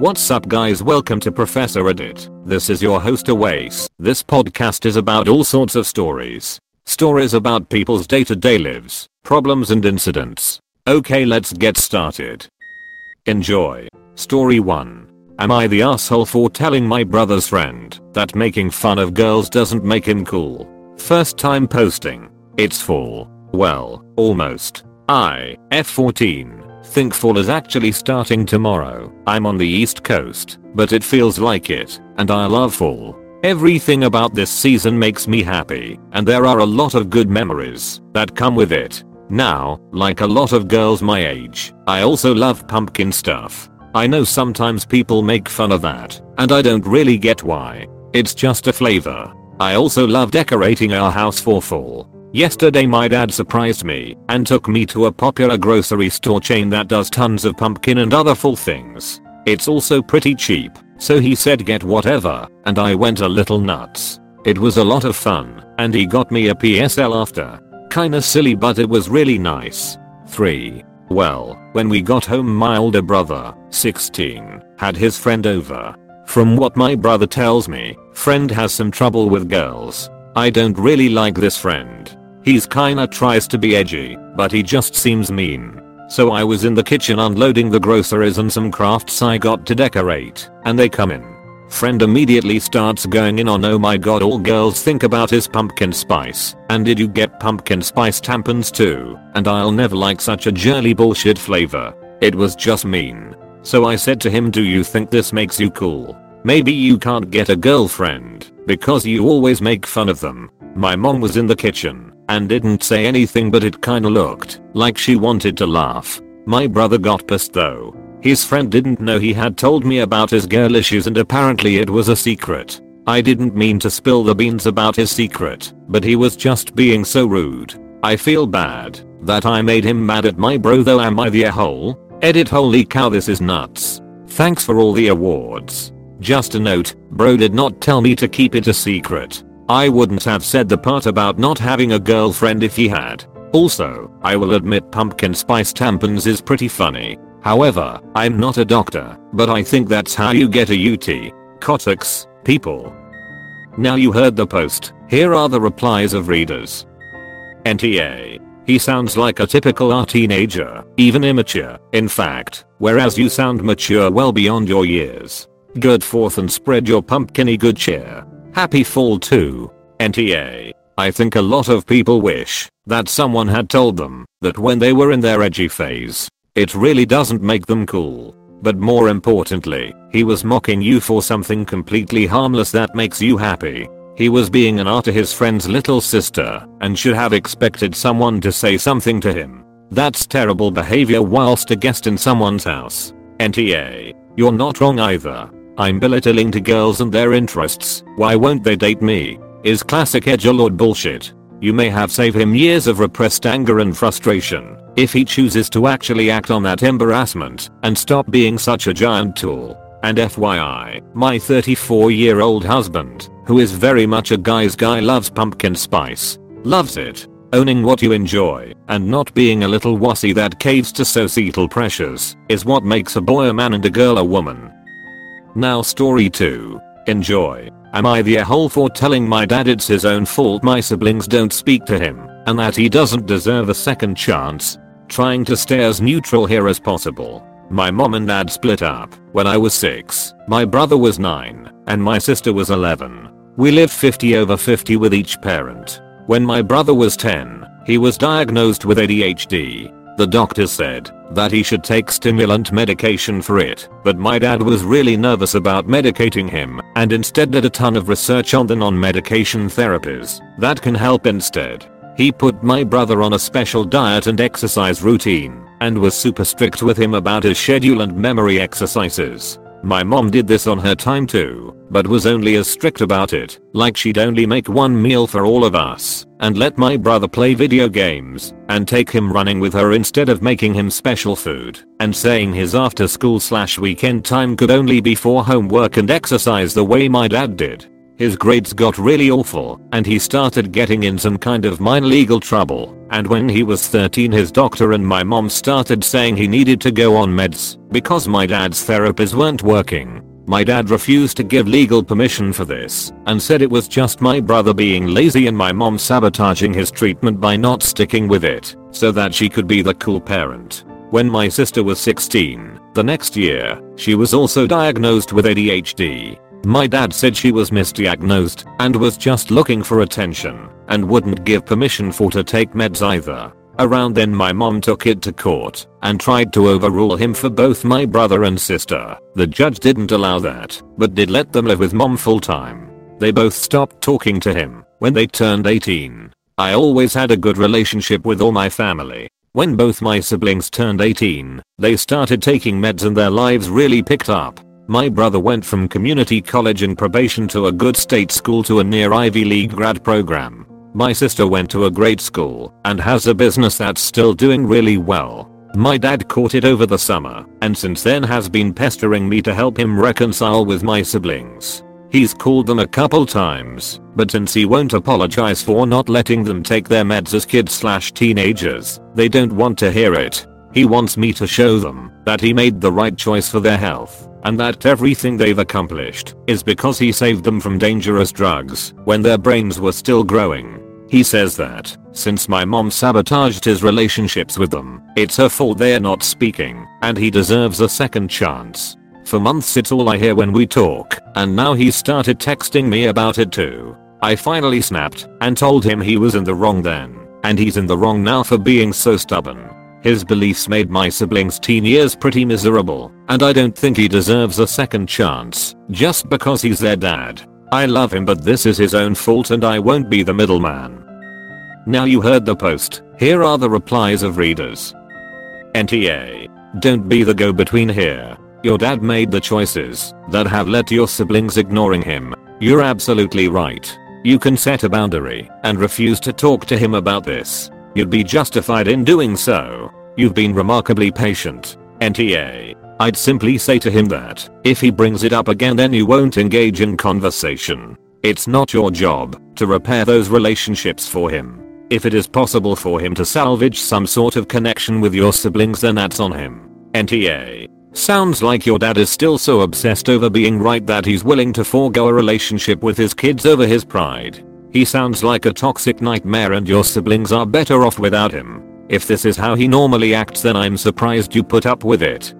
What's up guys welcome to Professor Edit. This is your host Awais. This podcast is about all sorts of stories. Stories about people's day to day lives, problems and incidents. Okay let's get started. Enjoy. Story 1. Am I the asshole for telling my brother's friend that making fun of girls doesn't make him cool? First time posting. It's fall. Well, almost. I, F14, think fall is actually starting tomorrow. I'm on the east coast, but it feels like it, and I love fall. Everything about this season makes me happy, and there are a lot of good memories that come with it. Now, like a lot of girls my age, I also love pumpkin stuff. I know sometimes people make fun of that, and I don't really get why. It's just a flavor. I also love decorating our house for fall. Yesterday my dad surprised me and took me to a popular grocery store chain that does tons of pumpkin and other fall things. It's also pretty cheap, so he said get whatever, and I went a little nuts. It was a lot of fun, and he got me a PSL after. Kinda silly but it was really nice. 3. Well, when we got home my older brother, 16, had his friend over. From what my brother tells me, friend has some trouble with girls. I don't really like this friend. He's kinda tries to be edgy, but he just seems mean. So I was in the kitchen unloading the groceries and some crafts I got to decorate, and they come in. Friend immediately starts going in on oh my god all girls think about is pumpkin spice and did you get pumpkin spice tampons too and I'll never like such a girly bullshit flavor. It was just mean. So I said to him do you think this makes you cool? Maybe you can't get a girlfriend because you always make fun of them. My mom was in the kitchen and didn't say anything but it kinda looked like she wanted to laugh. My brother got pissed though his friend didn't know he had told me about his girl issues and apparently it was a secret. I didn't mean to spill the beans about his secret, but he was just being so rude. I feel bad that I made him mad at my bro though am I the a-hole? Edit holy cow this is nuts. Thanks for all the awards. Just a note, bro did not tell me to keep it a secret. I wouldn't have said the part about not having a girlfriend if he had. Also, I will admit pumpkin spice tampons is pretty funny. However, I'm not a doctor, but I think that's how you get a UT. Kotex, people. Now you heard the post, here are the replies of readers. NTA. He sounds like a typical R teenager, even immature, in fact, whereas you sound mature well beyond your years. Good forth and spread your pumpkiny good cheer. Happy fall too. NTA. I think a lot of people wish that someone had told them that when they were in their edgy phase, it really doesn't make them cool. But more importantly, he was mocking you for something completely harmless that makes you happy. He was being an R to his friend's little sister and should have expected someone to say something to him. That's terrible behavior whilst a guest in someone's house. NTA. You're not wrong either. I'm belittling to girls and their interests, why won't they date me? Is classic edgelord bullshit. You may have saved him years of repressed anger and frustration, if he chooses to actually act on that embarrassment and stop being such a giant tool. And FYI, my 34 year old husband, who is very much a guy's guy loves pumpkin spice. Loves it. Owning what you enjoy and not being a little wussy that caves to societal pressures is what makes a boy a man and a girl a woman. Now story 2. Enjoy. Am I the a-hole for telling my dad it's his own fault my siblings don't speak to him and that he doesn't deserve a second chance? Trying to stay as neutral here as possible. My mom and dad split up when I was 6, my brother was 9, and my sister was 11. We lived 50 over 50 with each parent. When my brother was 10, he was diagnosed with ADHD. The doctor said that he should take stimulant medication for it, but my dad was really nervous about medicating him and instead did a ton of research on the non-medication therapies that can help instead. He put my brother on a special diet and exercise routine and was super strict with him about his schedule and memory exercises. My mom did this on her time too, but was only as strict about it, like she'd only make one meal for all of us, and let my brother play video games, and take him running with her instead of making him special food, and saying his after school slash weekend time could only be for homework and exercise the way my dad did. His grades got really awful and he started getting in some kind of minor legal trouble. And when he was 13 his doctor and my mom started saying he needed to go on meds because my dad's therapies weren't working. My dad refused to give legal permission for this and said it was just my brother being lazy and my mom sabotaging his treatment by not sticking with it so that she could be the cool parent. When my sister was 16, the next year, she was also diagnosed with ADHD. My dad said she was misdiagnosed and was just looking for attention and wouldn't give permission for to take meds either. Around then my mom took it to court and tried to overrule him for both my brother and sister. The judge didn't allow that, but did let them live with mom full time. They both stopped talking to him when they turned 18. I always had a good relationship with all my family. When both my siblings turned 18, they started taking meds and their lives really picked up. My brother went from community college and probation to a good state school to a near Ivy League grad program. My sister went to a great school and has a business that's still doing really well. My dad caught it over the summer and since then has been pestering me to help him reconcile with my siblings. He's called them a couple times, but since he won't apologize for not letting them take their meds as kids slash teenagers, they don't want to hear it. He wants me to show them that he made the right choice for their health and that everything they've accomplished is because he saved them from dangerous drugs when their brains were still growing. He says that, since my mom sabotaged his relationships with them, it's her fault they're not speaking, and he deserves a second chance. For months it's all I hear when we talk, and now he started texting me about it too. I finally snapped and told him he was in the wrong then, and he's in the wrong now for being so stubborn. His beliefs made my siblings teen years pretty miserable, and I don't think he deserves a second chance, just because he's their dad. I love him but this is his own fault and I won't be the middleman. Now you heard the post, here are the replies of readers. NTA. Don't be the go-between here. Your dad made the choices that have led to your siblings ignoring him. You're absolutely right. You can set a boundary and refuse to talk to him about this. You'd be justified in doing so. You've been remarkably patient. NTA. I'd simply say to him that, if he brings it up again then you won't engage in conversation. It's not your job to repair those relationships for him. If it is possible for him to salvage some sort of connection with your siblings then that's on him. NTA. Sounds like your dad is still so obsessed over being right that he's willing to forego a relationship with his kids over his pride. He sounds like a toxic nightmare and your siblings are better off without him. If this is how he normally acts then I'm surprised you put up with it.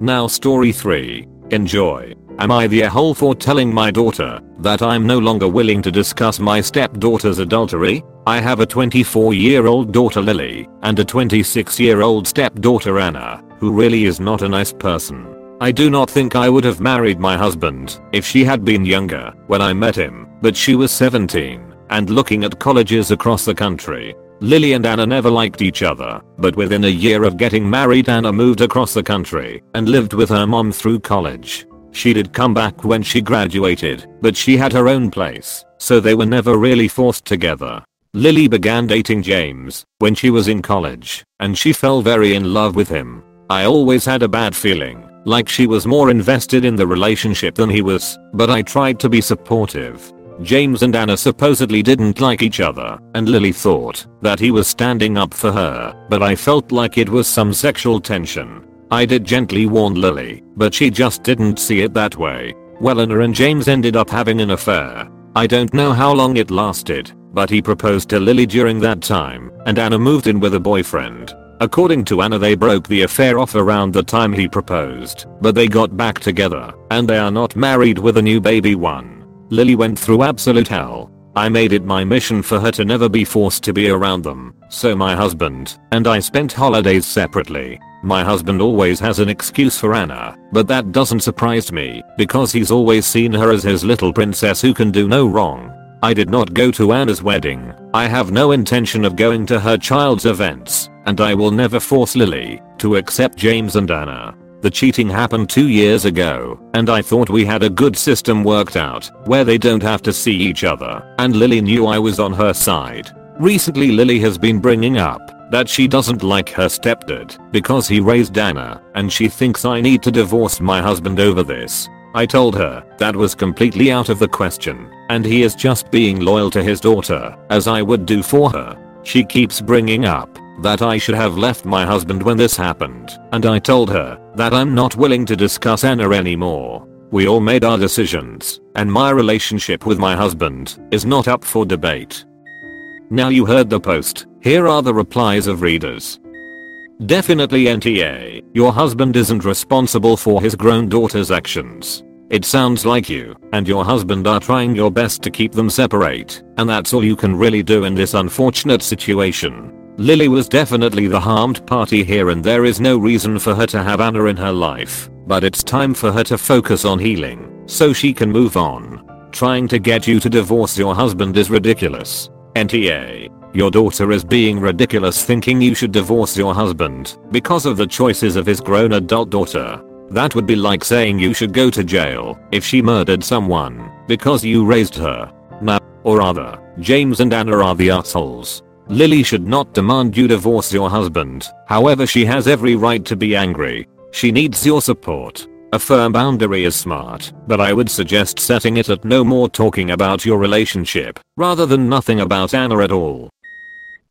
Now story 3. Enjoy. Am I the a-hole for telling my daughter that I'm no longer willing to discuss my stepdaughter's adultery? I have a 24 year old daughter Lily and a 26 year old stepdaughter Anna, who really is not a nice person. I do not think I would have married my husband if she had been younger when I met him, but she was 17 and looking at colleges across the country. Lily and Anna never liked each other, but within a year of getting married Anna moved across the country and lived with her mom through college. She did come back when she graduated, but she had her own place, so they were never really forced together. Lily began dating James when she was in college, and she fell very in love with him. I always had a bad feeling like she was more invested in the relationship than he was, but I tried to be supportive. James and Anna supposedly didn't like each other, and Lily thought that he was standing up for her, but I felt like it was some sexual tension. I did gently warn Lily, but she just didn't see it that way. Well Anna and James ended up having an affair. I don't know how long it lasted, but he proposed to Lily during that time, and Anna moved in with a boyfriend. According to Anna they broke the affair off around the time he proposed, but they got back together, and they are not married with a new baby one. Lily went through absolute hell. I made it my mission for her to never be forced to be around them, so my husband and I spent holidays separately. My husband always has an excuse for Anna, but that doesn't surprise me, because he's always seen her as his little princess who can do no wrong. I did not go to Anna's wedding. I have no intention of going to her child's events, and I will never force Lily to accept James and Anna. The cheating happened two years ago, and I thought we had a good system worked out, where they don't have to see each other, and Lily knew I was on her side. Recently Lily has been bringing up that she doesn't like her stepdad because he raised Anna, and she thinks I need to divorce my husband over this. I told her that was completely out of the question. And he is just being loyal to his daughter, as I would do for her. She keeps bringing up that I should have left my husband when this happened, and I told her that I'm not willing to discuss Anna anymore. We all made our decisions, and my relationship with my husband is not up for debate. Now you heard the post, here are the replies of readers. Definitely NTA, your husband isn't responsible for his grown daughter's actions. It sounds like you and your husband are trying your best to keep them separate, and that's all you can really do in this unfortunate situation. Lily was definitely the harmed party here and there is no reason for her to have Anna in her life, but it's time for her to focus on healing, so she can move on. Trying to get you to divorce your husband is ridiculous. NTA. Your daughter is being ridiculous thinking you should divorce your husband because of the choices of his grown adult daughter. That would be like saying you should go to jail if she murdered someone because you raised her. Now, or other, James and Anna are the assholes. Lily should not demand you divorce your husband, however she has every right to be angry. She needs your support. A firm boundary is smart, but I would suggest setting it at no more talking about your relationship, rather than nothing about Anna at all.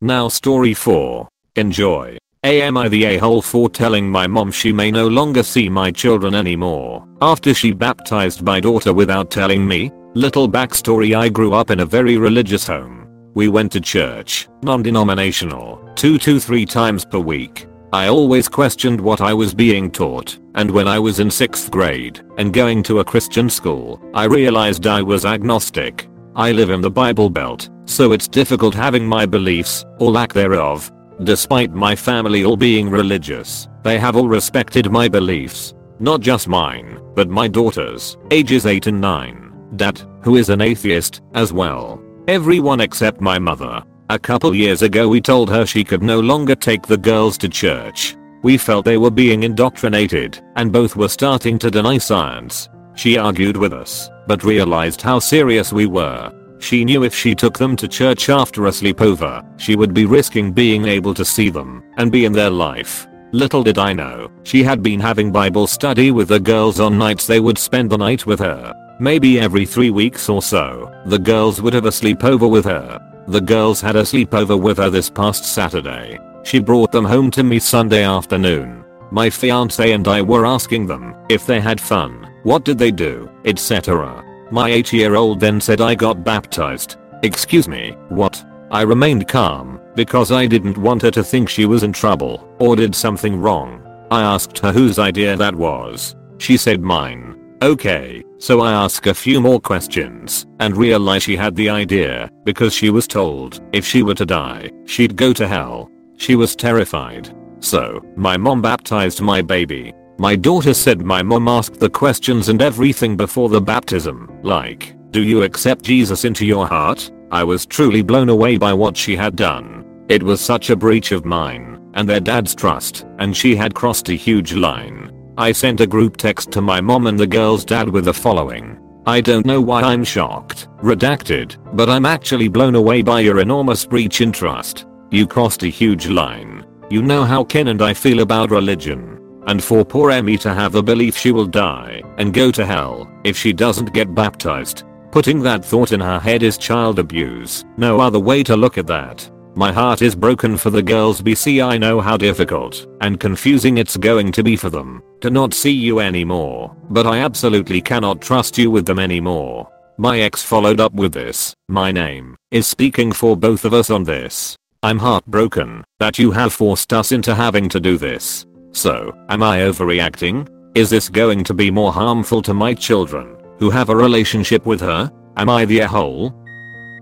Now story 4. Enjoy. Am I the a-hole for telling my mom she may no longer see my children anymore after she baptized my daughter without telling me? Little backstory I grew up in a very religious home. We went to church, non-denominational, two to three times per week. I always questioned what I was being taught, and when I was in 6th grade and going to a Christian school, I realized I was agnostic. I live in the Bible Belt, so it's difficult having my beliefs, or lack thereof, Despite my family all being religious, they have all respected my beliefs. Not just mine, but my daughters, ages 8 and 9. Dad, who is an atheist, as well. Everyone except my mother. A couple years ago we told her she could no longer take the girls to church. We felt they were being indoctrinated, and both were starting to deny science. She argued with us, but realized how serious we were. She knew if she took them to church after a sleepover, she would be risking being able to see them and be in their life. Little did I know, she had been having Bible study with the girls on nights they would spend the night with her. Maybe every three weeks or so, the girls would have a sleepover with her. The girls had a sleepover with her this past Saturday. She brought them home to me Sunday afternoon. My fiance and I were asking them if they had fun, what did they do, etc. My 8 year old then said I got baptized. Excuse me, what? I remained calm because I didn't want her to think she was in trouble or did something wrong. I asked her whose idea that was. She said mine. Okay, so I ask a few more questions and realize she had the idea because she was told if she were to die, she'd go to hell. She was terrified. So, my mom baptized my baby my daughter said my mom asked the questions and everything before the baptism, like, do you accept Jesus into your heart? I was truly blown away by what she had done. It was such a breach of mine and their dad's trust, and she had crossed a huge line. I sent a group text to my mom and the girl's dad with the following. I don't know why I'm shocked, redacted, but I'm actually blown away by your enormous breach in trust. You crossed a huge line. You know how Ken and I feel about religion. And for poor Emmy to have the belief she will die and go to hell if she doesn't get baptized. Putting that thought in her head is child abuse. No other way to look at that. My heart is broken for the girls BC I know how difficult and confusing it's going to be for them to not see you anymore, but I absolutely cannot trust you with them anymore. My ex followed up with this, my name is speaking for both of us on this. I'm heartbroken that you have forced us into having to do this. So, am I overreacting? Is this going to be more harmful to my children, who have a relationship with her? Am I the a-hole?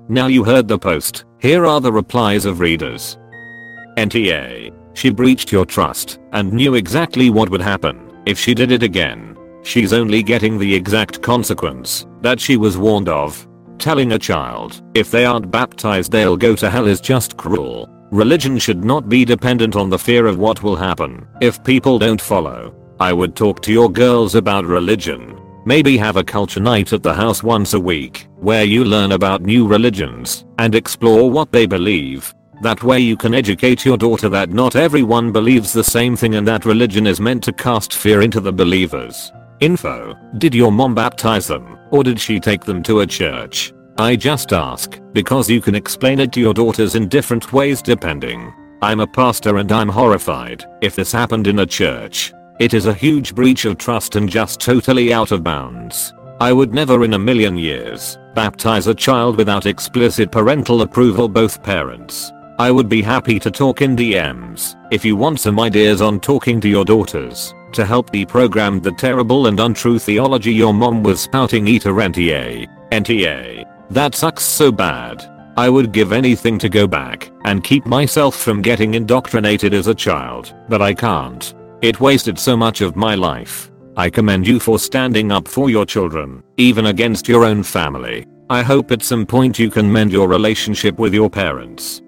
Now you heard the post, here are the replies of readers. NTA. She breached your trust and knew exactly what would happen if she did it again. She's only getting the exact consequence that she was warned of. Telling a child if they aren't baptized they'll go to hell is just cruel. Religion should not be dependent on the fear of what will happen if people don't follow. I would talk to your girls about religion. Maybe have a culture night at the house once a week where you learn about new religions and explore what they believe. That way you can educate your daughter that not everyone believes the same thing and that religion is meant to cast fear into the believers. Info. Did your mom baptize them or did she take them to a church? I just ask because you can explain it to your daughters in different ways depending. I'm a pastor and I'm horrified if this happened in a church. It is a huge breach of trust and just totally out of bounds. I would never in a million years baptize a child without explicit parental approval both parents. I would be happy to talk in DMs if you want some ideas on talking to your daughters to help deprogram the terrible and untrue theology your mom was spouting eater NTA. NTA. That sucks so bad. I would give anything to go back and keep myself from getting indoctrinated as a child, but I can't. It wasted so much of my life. I commend you for standing up for your children, even against your own family. I hope at some point you can mend your relationship with your parents.